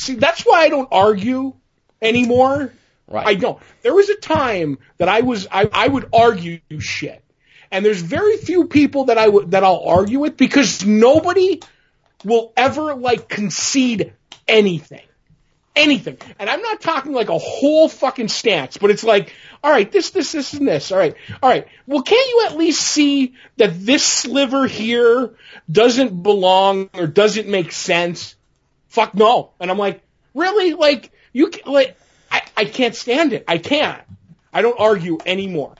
See, that's why I don't argue anymore. Right. I don't. There was a time that I was I, I would argue shit, and there's very few people that I would that I'll argue with because nobody will ever like concede anything, anything. And I'm not talking like a whole fucking stance, but it's like, all right, this, this, this, and this. All right, all right. Well, can't you at least see that this sliver here doesn't belong or doesn't make sense? Fuck no. And I'm like, really? Like you can, like I, I can't stand it. I can't. I don't argue anymore.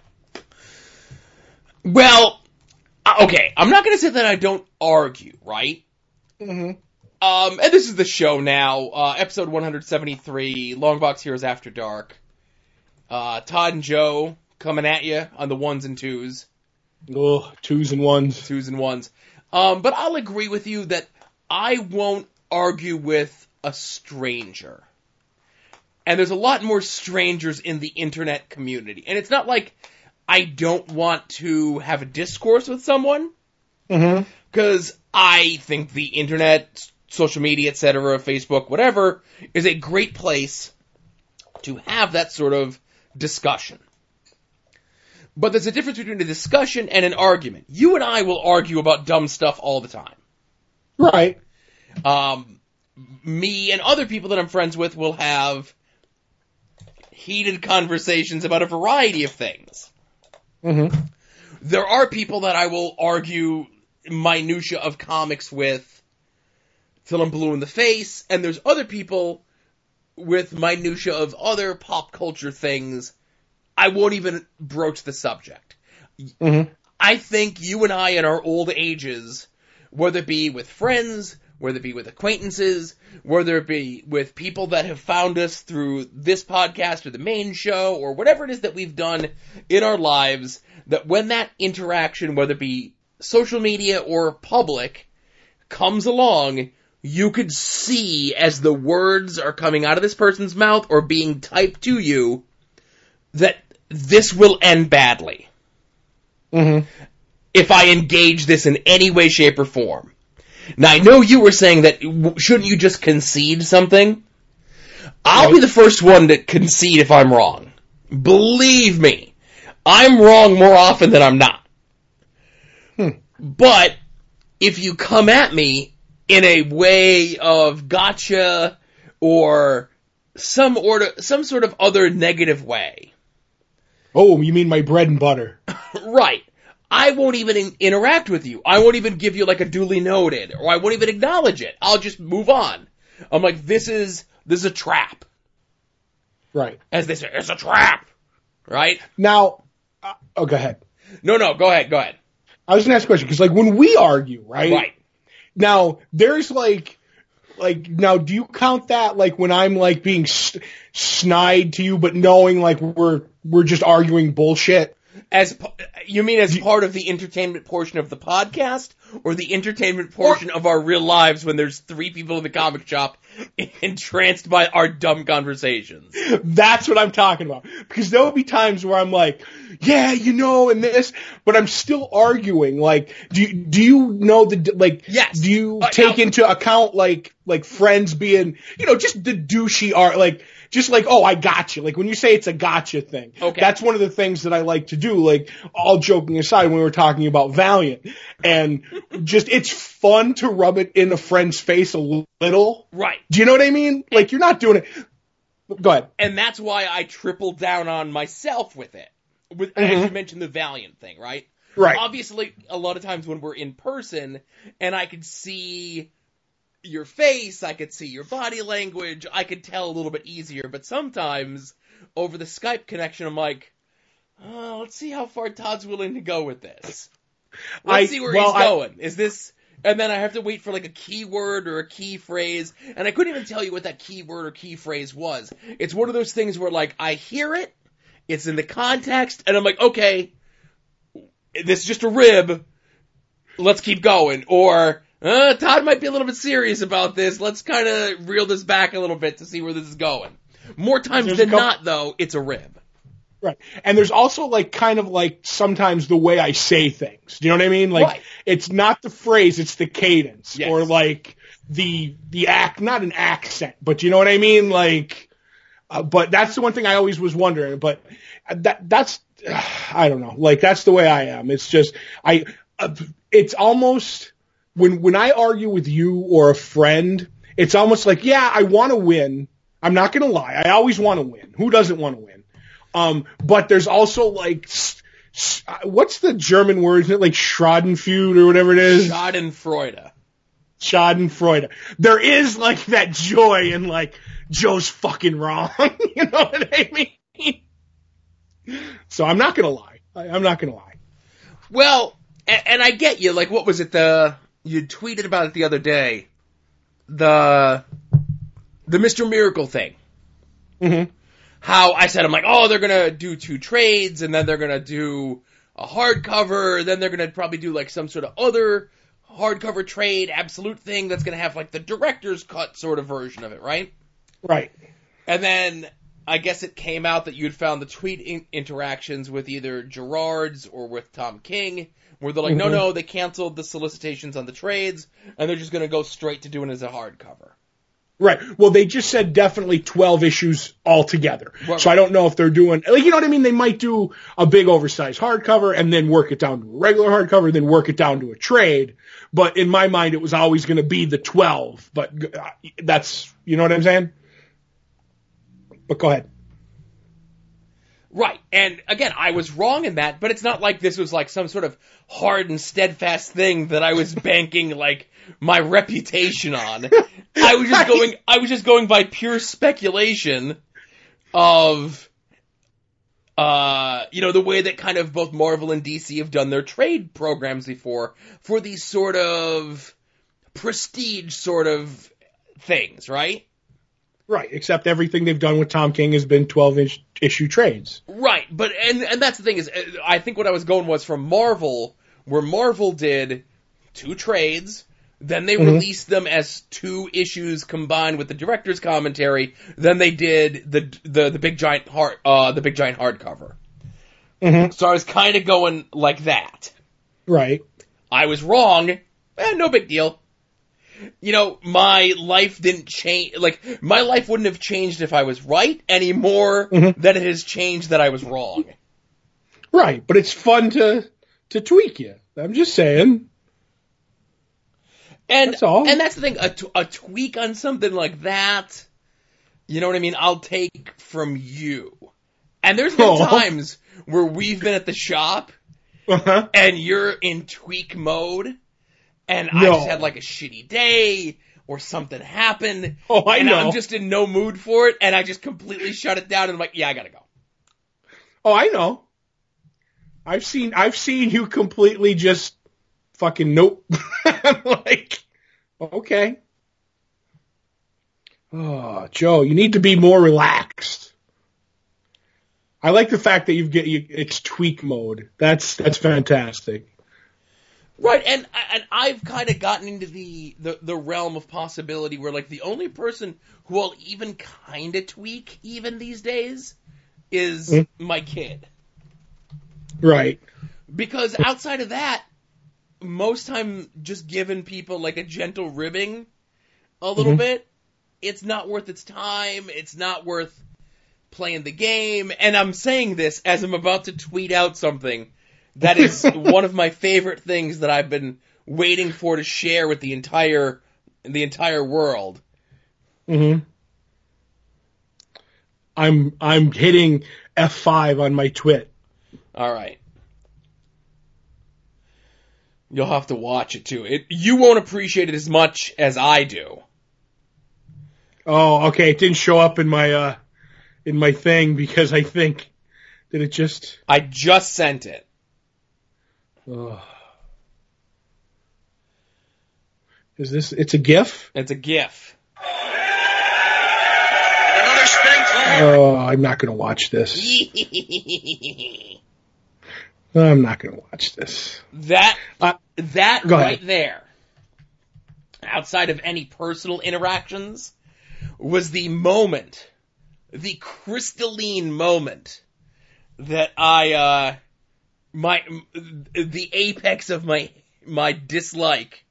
Well, uh, okay, I'm not going to say that I don't argue, right? Mm-hmm. Um, and this is the show now, uh, episode 173, Longbox Heroes After Dark. Uh, Todd and Joe coming at you on the ones and twos, Ugh, twos and ones. twos and ones. Um, but I'll agree with you that I won't argue with a stranger. And there's a lot more strangers in the internet community. And it's not like I don't want to have a discourse with someone, Mm-hmm. because I think the internet, social media, etc., Facebook, whatever, is a great place to have that sort of discussion. But there's a difference between a discussion and an argument. You and I will argue about dumb stuff all the time. Right. Um, me and other people that I'm friends with will have heated conversations about a variety of things. Mm-hmm. there are people that I will argue minutia of comics with till I'm blue in the face, and there's other people with minutia of other pop culture things. I won't even broach the subject. Mm-hmm. I think you and I in our old ages, whether it be with friends, whether it be with acquaintances, whether it be with people that have found us through this podcast or the main show or whatever it is that we've done in our lives, that when that interaction, whether it be social media or public, comes along, you could see as the words are coming out of this person's mouth or being typed to you that this will end badly Mm-hmm. if I engage this in any way, shape, or form. Now I know you were saying that shouldn't you just concede something? I'll be the first one to concede if I'm wrong. Believe me, I'm wrong more often than I'm not. Hmm. But if you come at me in a way of gotcha or some order, some sort of other negative way, Oh, you mean my bread and butter? Right. I won't even in- interact with you. I won't even give you like a duly noted, or I won't even acknowledge it. I'll just move on. I'm like, this is this is a trap, Right. as they say, it's a trap, right? Now, uh, oh, go ahead. No, no, go ahead, go ahead. I was gonna ask a question because, like, when we argue, right? Right. Now, there's like, like, now, do you count that like when I'm like being s- snide to you, but knowing like we're we're just arguing bullshit? As you mean as part of the entertainment portion of the podcast, or the entertainment portion of our real lives when there's three people in the comic shop entranced by our dumb conversations? That's what I'm talking about. Because there will be times where I'm like, yeah, you know, and this, but I'm still arguing. Like, do you, do you know the like? Yes. Do you Uh, take now- into account like like friends being, you know, just the douchey art, like just like, oh, I got you. Like when you say it's a gotcha thing. Okay. That's one of the things that I like to do. Like all joking aside, when we were talking about Valiant, and just it's fun to rub it in a friend's face a little. Right. Do you know what I mean? Like you're not doing it. Go ahead. and that's why I tripled down on myself with it. With Mhm. as you mentioned the Valiant thing, right? Right. Obviously, a lot of times when we're in person and I could see your face, I could see your body language, I could tell a little bit easier. But sometimes over the Skype connection, I'm like, oh, let's see how far Todd's willing to go with this. Let's I- see where well, he's I- going. Is this? And then I have to wait for like a keyword or a key phrase, and I couldn't even tell you what that keyword or key phrase was. It's one of those things where like I hear it, it's in the context, and I'm like, okay, this is just a rib. Let's keep going. Or uh, Todd might be a little bit serious about this. Let's kind of reel this back a little bit to see where this is going. More times There's than couple- not, though, it's a rib. Right. And there's also like kind of like sometimes the way I say things. Do you know what I mean? Like Right. it's not the phrase, it's the cadence. Yes. Or like the the act, not an accent, but you know what I mean, like. Uh, but that's the one thing I always was wondering. But that that's I don't know. Like that's the way I am. It's just I. Uh, it's almost when when I argue with you or a friend, it's almost like yeah, I want to win. I'm not gonna lie. I always want to win. Who doesn't want to win? Um, but there's also like. uh, What's the German word? Isn't it like Schadenfreude or whatever it is? Schadenfreude. Schadenfreude. There is like that joy in like Joe's fucking wrong. you know what I mean? So I'm not gonna lie. I, I'm not gonna lie. Well, and, and I get you. Like, what was it? The you tweeted about it the other day. The the Mr. Miracle thing. Mm-hmm. How I said I'm like, oh, they're gonna do two trades, and then they're gonna do a hardcover, then they're gonna probably do like some sort of other hardcover trade, absolute thing that's gonna have like the director's cut sort of version of it, right? Right. And then I guess it came out that you'd found the tweet in- interactions with either Gerads or with Tom King, where they're like, no, Mhm. no, they canceled the solicitations on the trades, and they're just going to go straight to doing it as a hardcover. Right. Well, they just said definitely 12 issues altogether. Right. So I don't know if they're doing, like, you know what I mean? They might do a big oversized hardcover and then work it down to a regular hardcover, then work it down to a trade. But in my mind, it was always going to be the 12. But uh, that's, you know what I'm saying? But go ahead. Right. And again, I was wrong in that, but it's not like this was like some sort of hard and steadfast thing that I was banking like my reputation on. I was just going, I was just going by pure speculation of, uh, you know, the way that kind of both Marvel and DC have done their trade programs before for these sort of prestige sort of things, right? Right. Except everything they've done with Tom King has been 12 inch issue trades. Right, but and and that's the thing is, I think what I was going was from Marvel, where Marvel did two trades, then they Mhm. released them as two issues combined with the director's commentary. Then they did the the the big giant hard uh the big giant hardcover. Mm-hmm. So I was kind of going like that. Right. I was wrong. Eh, no big deal. You know, my life didn't change. Like my life wouldn't have changed if I was right any more Mhm. than it has changed that I was wrong. Right. But it's fun to, to tweak you. I'm just saying. And That's all. and that's the thing, a, t- a tweak on something like that, you know what I mean? I'll take from you. And there's been Aw. times where we've been at the shop Uh-huh. and you're in tweak mode, and I just had like a shitty day or something happened, Oh, I and know. I'm just in no mood for it, and I just completely shut it down, and I'm like, yeah, I gotta go. Oh, I know. I've seen I've seen you completely just fucking nope. I'm like, okay. Oh, Joe, you need to be more relaxed. I like the fact that you've get you, it's tweak mode. That's that's fantastic. Right, and and I've kind of gotten into the, the the realm of possibility where like the only person who I'll even kind of tweak even these days is Mm. my kid Right. because outside of that, most time just giving people like a gentle ribbing a little Mhm. bit, it's not worth its time. It's not worth playing the game. And I'm saying this as I'm about to tweet out something that is one of my favorite things that I've been waiting for to share with the entire the entire world. hmm I'm I'm hitting F5 on my twit. All right. You'll have to watch it too. It you won't appreciate it as much as I do. Oh, okay. It didn't show up in my uh in my thing because I think did it just I just sent it. Ugh. Is this? It's a GIF. It's a GIF. Another spinning claw. Oh, I'm not gonna watch this. I'm not gonna watch this. that Uh, that go right ahead. there, outside of any personal interactions, was the moment, the crystalline moment that I uh my the apex of my my dislike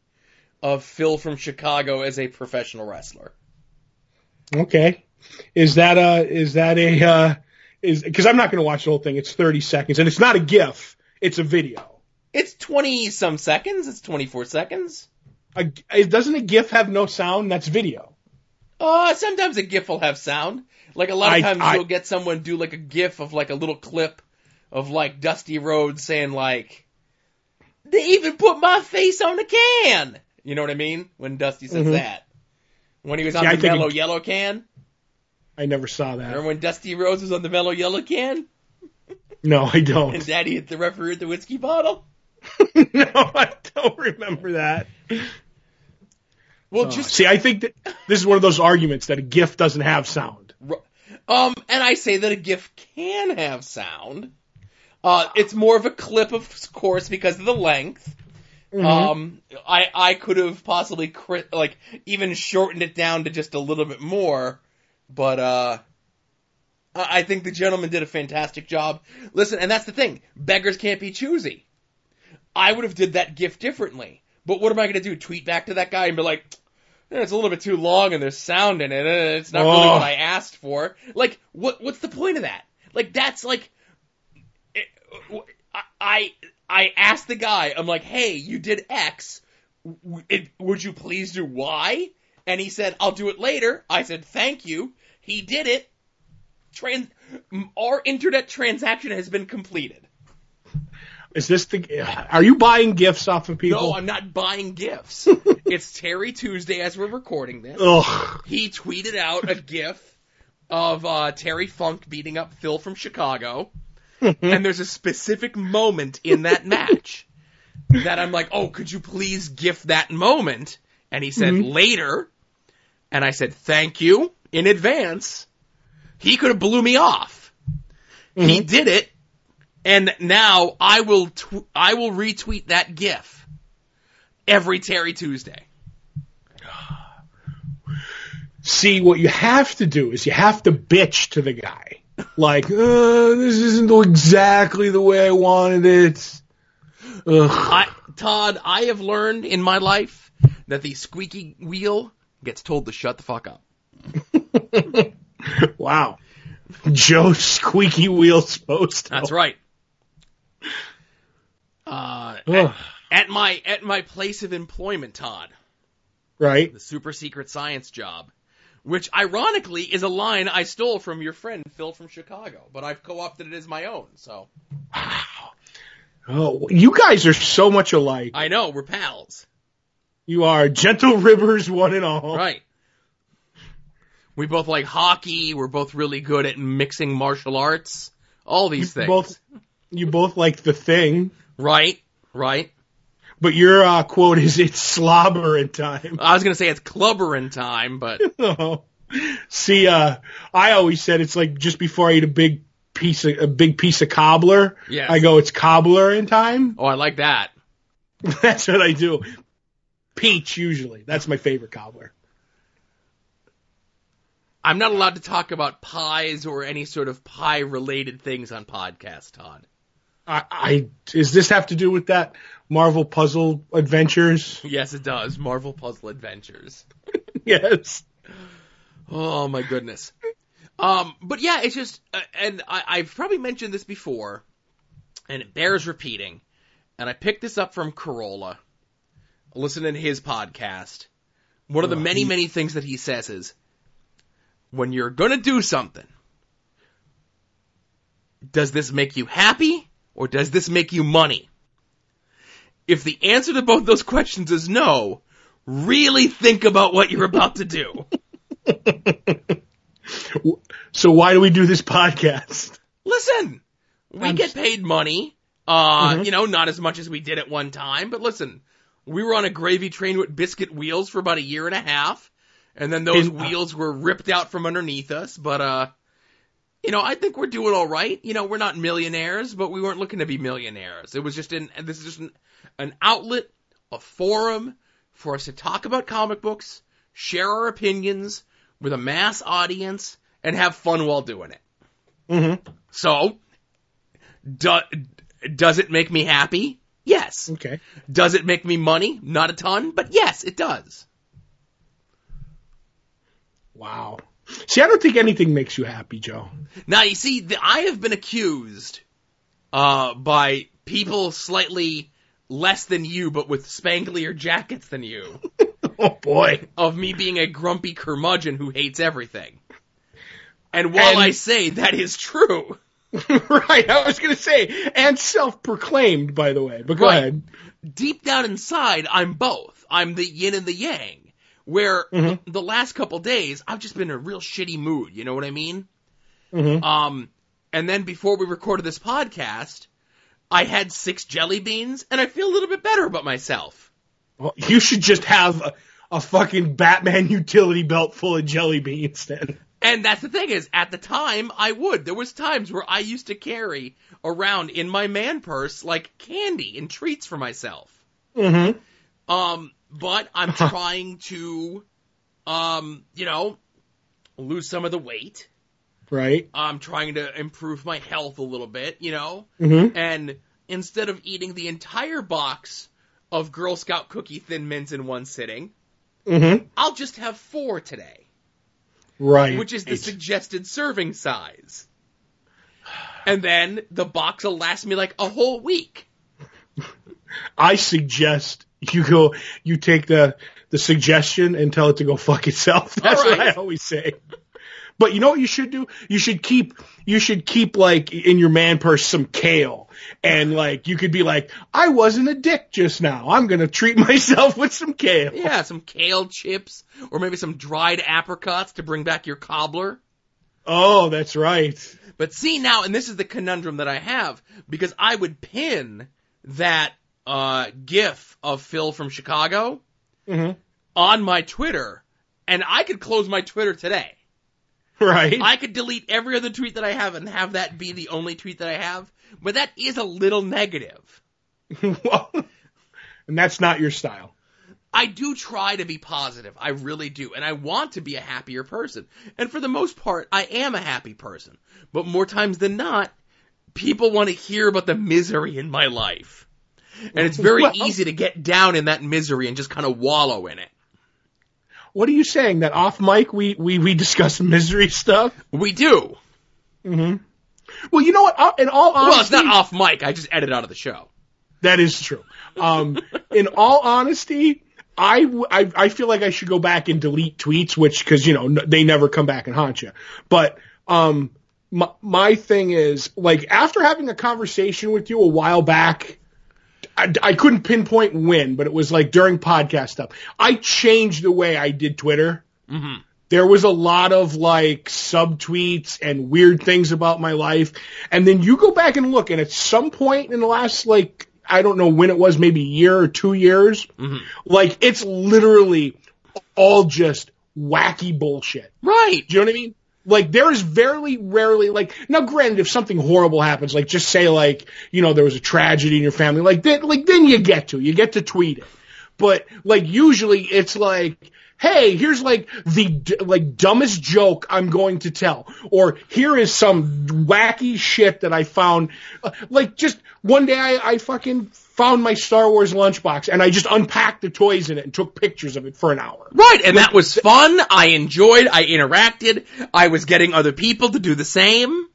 of Phil from Chicago as a professional wrestler. Okay. Is that a is that a uh, is because I'm not going to watch the whole thing. It's 30 seconds, and it's not a GIF. It's a video. It's 20 some seconds. It's 24 seconds. A, it- doesn't a GIF have no sound? That's video. Uh, sometimes a GIF will have sound. Like a lot of I- times I- you'll get someone do like a GIF of like a little clip of like Dusty Rhodes saying like, they even put my face on the can. You know what I mean? When Dusty says Mhm. that. When he was on I the Mello Yello can. I never saw that. Remember when Dusty Rhodes was on the Mello Yello can? No, I don't. And Daddy hit the referee with the whiskey bottle? no, I don't remember that. Well, Uh, just see, I think that this is one of those arguments that a GIF doesn't have sound. Um, and I say that a GIF can have sound. Uh, it's more of a clip, of course, because of the length. Mm-hmm. Um, I I could have possibly cri- like even shortened it down to just a little bit more, but uh, I I think the gentleman did a fantastic job. Listen, and that's the thing: beggars can't be choosy. I would have did that gift differently, but what am I going to do? Tweet back to that guy and be like, "Eh, "It's a little bit too long and there's sound in it. eh, It's not really Oh. what I asked for." Like, what what's the point of that? Like, that's like, I- I I asked the guy, I'm like, "Hey, you did X. It, would you please do Y?" And he said, "I'll do it later." I said, "Thank you." He did it. Trans- our internet transaction has been completed. Is this the? Are you buying gifts off of people? No, I'm not buying gifts. it's Terry Tuesday as we're recording this. Ugh. He tweeted out a gif of uh, Terry Funk beating up Phil from Chicago. Mm-hmm. and there's a specific moment in that match that I'm like, oh, could you please gif that moment? And he said, mm-hmm. later. And I said, thank you in advance. He could have blew me off. He mm-hmm. did it. And now I will tw- I will retweet that gif every Terry Tuesday. See, what you have to do is you have to bitch to the guy. Like, uh, this isn't exactly the way I wanted it. Ugh. I, Todd, I have learned in my life that the squeaky wheel gets told to shut the fuck up. wow. Joe Squeaky Wheel Sposto. That's right. Uh, at, at my at my place of employment, Todd, Right? the super secret science job, which ironically is a line I stole from your friend Phil from Chicago, but I've co-opted it as my own. So Oh, you guys are so much alike. I know we're pals, You are gentle rivers, one and all. right? We both like hockey. We're both really good at mixing martial arts. All these You things. both, you both like the thing, Right, right. But your uh, quote is "It's slobber in time." I was gonna say it's clubbering time, but. See, uh, I always said it's like just before I eat a big piece of a big piece of cobbler. Yes. I go, it's cobbler in time. oh, I like that. That's what I do. Peach usually. That's my favorite cobbler. I'm not allowed to talk about pies or any sort of pie related things on podcast, Todd. I, I does this have to do with that Marvel Puzzle Adventures? Yes, it does. Marvel Puzzle Adventures. yes. Oh my goodness. Um, but yeah, it's just, uh, and I, I've probably mentioned this before, and it bears repeating. And I picked this up from Carolla, listening to his podcast. One of the Oh, many, many things that he says is, when you're gonna do something, does this make you happy or does this make you money? If the answer to both those questions is no, really think about what you're about to do. So why do we do this podcast? listen, we I'm get paid money. Uh, Mhm. you know, not as much as we did at one time, but listen, we were on a gravy train with biscuit wheels for about a year and a half, and then those In- wheels were ripped out from underneath us. But uh, you know, I think we're doing all right. You know, we're not millionaires, but we weren't looking to be millionaires. It was just an this is just an, an outlet, a forum for us to talk about comic books, share our opinions with a mass audience, and have fun while doing it. Mm-hmm. So, do, does it make me happy? Yes. Okay. Does it make me money? Not a ton, but yes, it does. Wow. See, I don't think anything makes you happy, Joe. Now you see, the, I have been accused uh, by people slightly less than you, but with spanglier jackets than you, Oh boy. of me being a grumpy curmudgeon who hates everything. And while And- I say that is true, right. I was going to say, and self-proclaimed, by the way. But go Right. ahead. deep down inside, I'm both. I'm the yin and the yang. Where Mhm. the, last couple days, I've just been in a real shitty mood. You know what I mean? Mhm. Um, and then before we recorded this podcast, I had six jelly beans, and I feel a little bit better about myself. Well, you should just have a, a fucking Batman utility belt full of jelly beans then. And that's the thing is, at the time, I would. There was times where I used to carry around in my man purse like candy and treats for myself. Mm-hmm. Um, but I'm trying to, um, you know, lose some of the weight. Right. I'm trying to improve my health a little bit, you know, Mm-hmm. and instead of eating the entire box of Girl Scout cookie thin mints in one sitting, Mm-hmm. I'll just have four today, Right. which is the suggested serving size. And then the box will last me like a whole week. I suggest you go, you take the, the suggestion and tell it to go fuck itself. That's All what. I always say. But you know what you should do? You should keep, you should keep like in your man purse some kale. And like, you could be like, I wasn't a dick just now. I'm gonna treat myself with some kale. Yeah, some kale chips, or maybe some dried apricots to bring back your cobbler. Oh, that's right. But see now, and this is the conundrum that I have, because I would pin that uh, GIF of Phil from Chicago Mhm. on my Twitter, and I could close my Twitter today. Right. I could delete every other tweet that I have and have that be the only tweet that I have, but that is a little negative. well, and that's not your style. I do try to be positive. I really do. And I want to be a happier person. And for the most part, I am a happy person. But more times than not, people want to hear about the misery in my life. And it's very Well- easy to get down in that misery and just kind of wallow in it. What are you saying? That off mic we we we discuss misery stuff? We do. Mm-hmm. Well, you know what? Uh, In all honesty, Well, it's not off mic. I just edit out of the show. That is true. Um, in all honesty, I, I, I feel like I should go back and delete tweets, which, cause, you know, n- they never come back and haunt you. But, um, my, my thing is, like, after having a conversation with you a while back, I, I couldn't pinpoint when, but it was like during podcast stuff. I changed the way I did Twitter. Mm-hmm. There was a lot of like subtweets and weird things about my life. And then you go back and look and at some point in the last like, I don't know when it was, maybe a year or two years, Mm-hmm. like it's literally all just wacky bullshit. Right. Do you know what I mean? Like there is very rarely like now granted if something horrible happens, like just say like, you know, there was a tragedy in your family, like then like then you get to, you get to tweet it. But like usually it's like, hey, here's like the like dumbest joke I'm going to tell, or here is some wacky shit that I found. Uh, Like just one day I, I fucking found my Star Wars lunchbox and I just unpacked the toys in it and took pictures of it for an hour. Right, and that was fun. I enjoyed. I interacted. I was getting other people to do the same.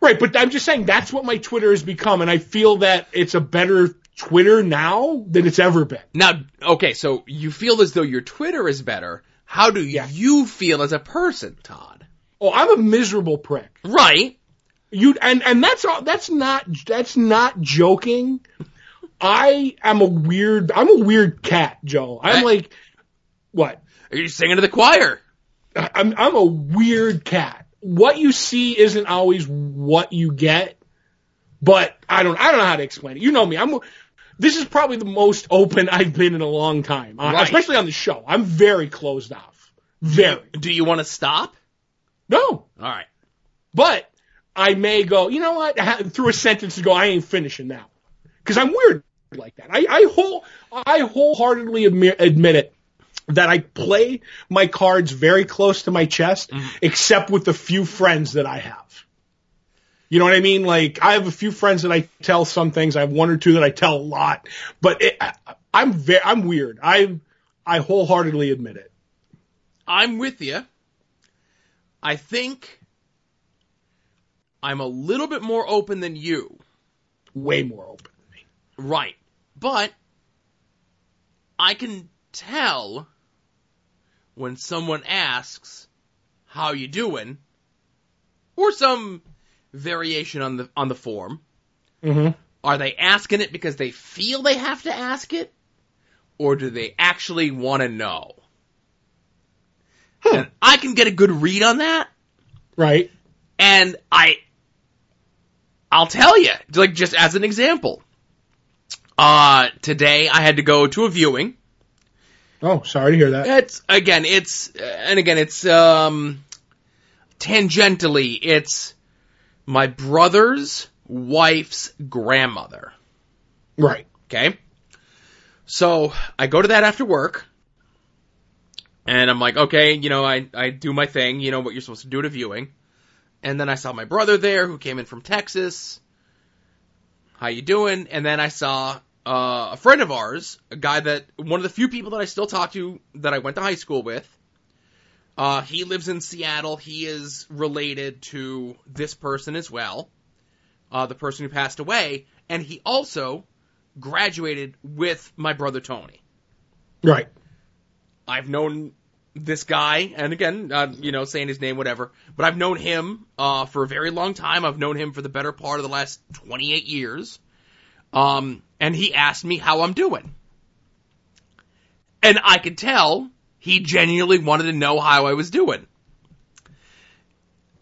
Right, but I'm just saying that's what my Twitter has become, and I feel that it's a better Twitter now than it's ever been. Now, okay, so you feel as though your Twitter is better. How do Yeah. you feel as a person, Todd? Oh, I'm a miserable prick. Right. You and and that's all. That's not that's not joking. I am a weird. I'm a weird cat, Joe. I'm Right. like, what? Are You're singing to the choir. I'm I'm a weird cat. What you see isn't always what you get, but I don't I don't know how to explain it. You know me. I'm. This is probably the most open I've been in a long time, uh, Right. especially on the show. I'm very closed off. Very. Do you want to stop? No, All right. but I may go. You know what? Ha- Through a sentence to go. I ain't finishing now because I'm weird like that. I I whole I wholeheartedly admit, admit it that I play my cards very close to my chest, mm-hmm. except with the few friends that I have. You know what I mean? Like I have a few friends that I tell some things. I have one or two that I tell a lot, but it, I, I'm very, I'm weird. I, I wholeheartedly admit it. I'm with you. I think I'm a little bit more open than you. Way more open. Right. But I can tell when someone asks, how you doing? Or some variation on the on the form. Mm-hmm. Are they asking it because they feel they have to ask it? Or do they actually want to know? Hmm. I can get a good read on that. Right. And I, I'll tell you, like just as an example, uh, today I had to go to a viewing. Oh, sorry to hear that. It's again, it's and again, it's um, tangentially, it's my brother's wife's grandmother. Right. Okay, so I go to that after work, and I'm like, okay, you know, I I do my thing, you know what you're supposed to do at a viewing, and then I saw my brother there who came in from Texas. How you doing? And then I saw uh, a friend of ours, a guy that one of the few people that I still talk to that I went to high school with. Uh, he lives in Seattle. He is related to this person as well, uh, the person who passed away, and he also graduated with my brother Tony. Right. I've known this guy, and again, uh, you know, saying his name, whatever, but I've known him uh, for a very long time. I've known him for the better part of the last 28 years. Um, and he asked me how I'm doing. And I could tell he genuinely wanted to know how I was doing.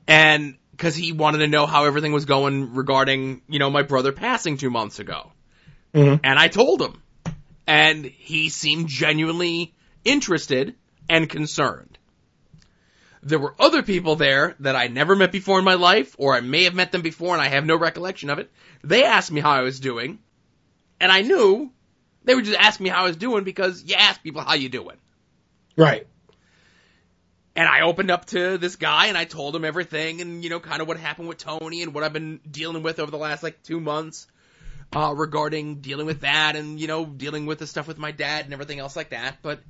And because he wanted to know how everything was going regarding, you know, my brother passing two months ago. Mhm. And I told him. And he seemed genuinely interested and concerned. There were other people there that I never met before in my life, or I may have met them before and I have no recollection of it. They asked me how I was doing, and I knew they would just ask me how I was doing because you ask people how you doing. Right. And I opened up to this guy and I told him everything and, you know, kind of what happened with Tony and what I've been dealing with over the last like two months, uh, regarding dealing with that and, you know, dealing with the stuff with my dad and everything else like that. But,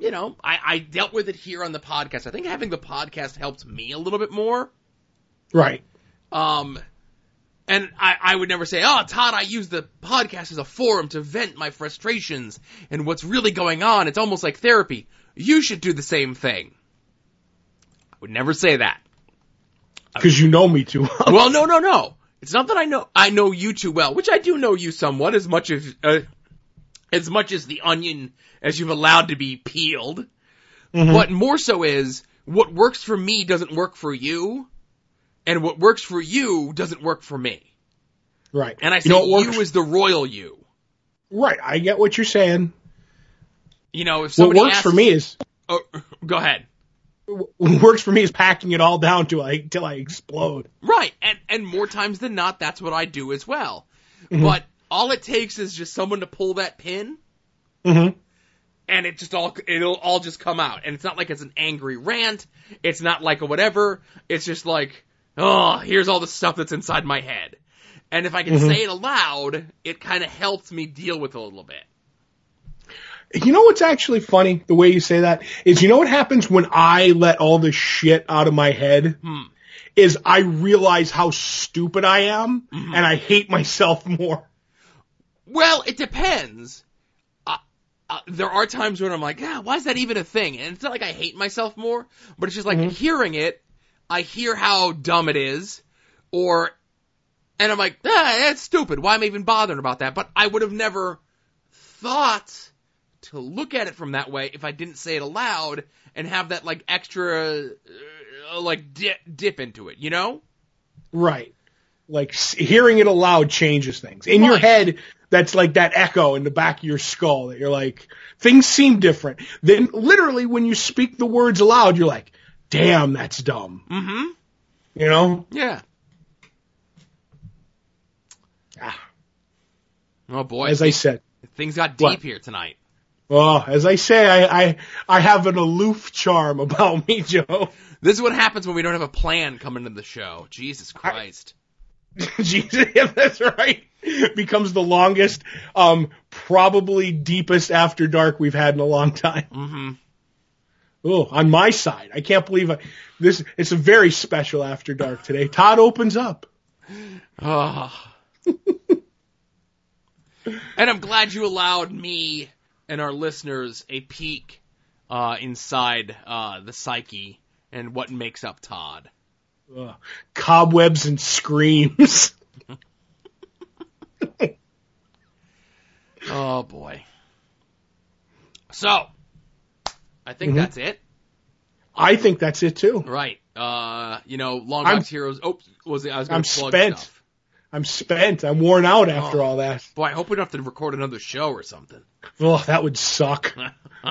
you know, I, I dealt with it here on the podcast. I think having the podcast helped me a little bit more. Right. Um, and I, I would never say, oh, Todd, I use the podcast as a forum to vent my frustrations and what's really going on. It's almost like therapy. You should do the same thing. I would never say that. Because you know me too well. Well, no, no, no. It's not that I know I know you too well, which I do know you somewhat as much as uh, as much as the onion as you've allowed to be peeled. Mhm. But more so is what works for me doesn't work for you, and what works for you doesn't work for me. Right. And I you say know, what you is the royal you. right. I get what you're saying. You know, if What works asks, for me is oh, go ahead. what works for me is packing it all down to I till I explode. Right, and and more times than not, that's what I do as well. Mhm. But all it takes is just someone to pull that pin, Mm-hmm. and it just all it'll all just come out. And it's not like it's an angry rant. It's not like a whatever. It's just like, oh, here's all the stuff that's inside my head. And if I can Mhm. say it aloud, it kind of helps me deal with it a little bit. You know what's actually funny? The way you say that is, you know what happens when I let all this shit out of my head? Hmm. Is I realize how stupid I am, Mhm. and I hate myself more. Well, it depends. Uh, uh, there are times when I'm like, ah, why is that even a thing? And it's not like I hate myself more, but it's just like Mhm. hearing it, I hear how dumb it is, or, and I'm like, ah, that's stupid. Why am I even bothering about that? But I would have never thought to look at it from that way if I didn't say it aloud and have that like extra, uh, like dip, dip into it, you know? Right. Like hearing it aloud changes things. In your head, that's like that echo in the back of your skull that you're like, things seem different. Then literally when you speak the words aloud, you're like, damn, that's dumb. Mm-hmm. You know? Yeah. Ah, Oh boy, as I said. things got deep What? here tonight. Oh, as I say, I, I, I have an aloof charm about me, Joe. This is what happens when we don't have a plan coming into the show. Jesus Christ. Jesus, yeah, that's right. Becomes the longest, um, probably deepest after dark we've had in a long time. Mm-hmm. Oh, on my side, I can't believe I, this. It's a very special after dark today. Todd opens up. Ah. and I'm glad you allowed me and our listeners a peek uh, inside uh, the psyche and what makes up Todd. Cobwebs and screams. Oh boy. So, I think Mhm. that's it. I think that's it too. Right. Uh, you know, Long Box Heroes. Oh, was it? I was going I'm to plug spent. stuff. I'm spent. I'm worn out after Oh. all that. Boy, I hope we don't have to record another show or something. Oh, that would suck.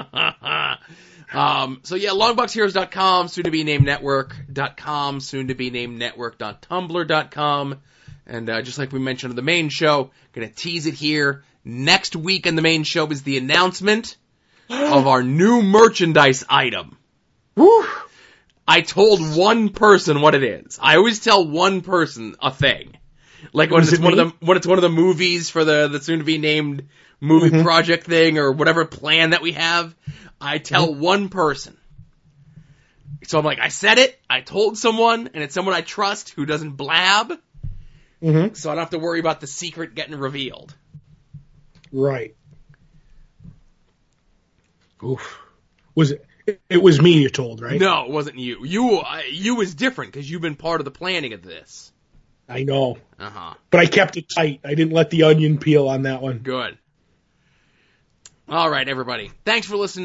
um, so yeah, longboxheroes.com, soon to be named network.com, soon to be named network.tumblr.com. And uh, just like we mentioned on the main show, gonna tease it here. Next week in the main show is the announcement of our new merchandise item. Woo. I told one person what it is. I always tell one person a thing. Like when Was it's it one me? of the when it's one of the movies for the the soon to be named movie Mhm. project thing or whatever plan that we have, I tell one person. So I'm like, I said it, I told someone, and it's someone I trust who doesn't blab, hmm so I don't have to worry about the secret getting revealed. Right. Oof. Was it? It was me you told, right? No, it wasn't you. You you was different because you've been part of the planning of this. I know, Uh huh. but I kept it tight. I didn't let the onion peel on that one. Good. All right, everybody. Thanks for listening.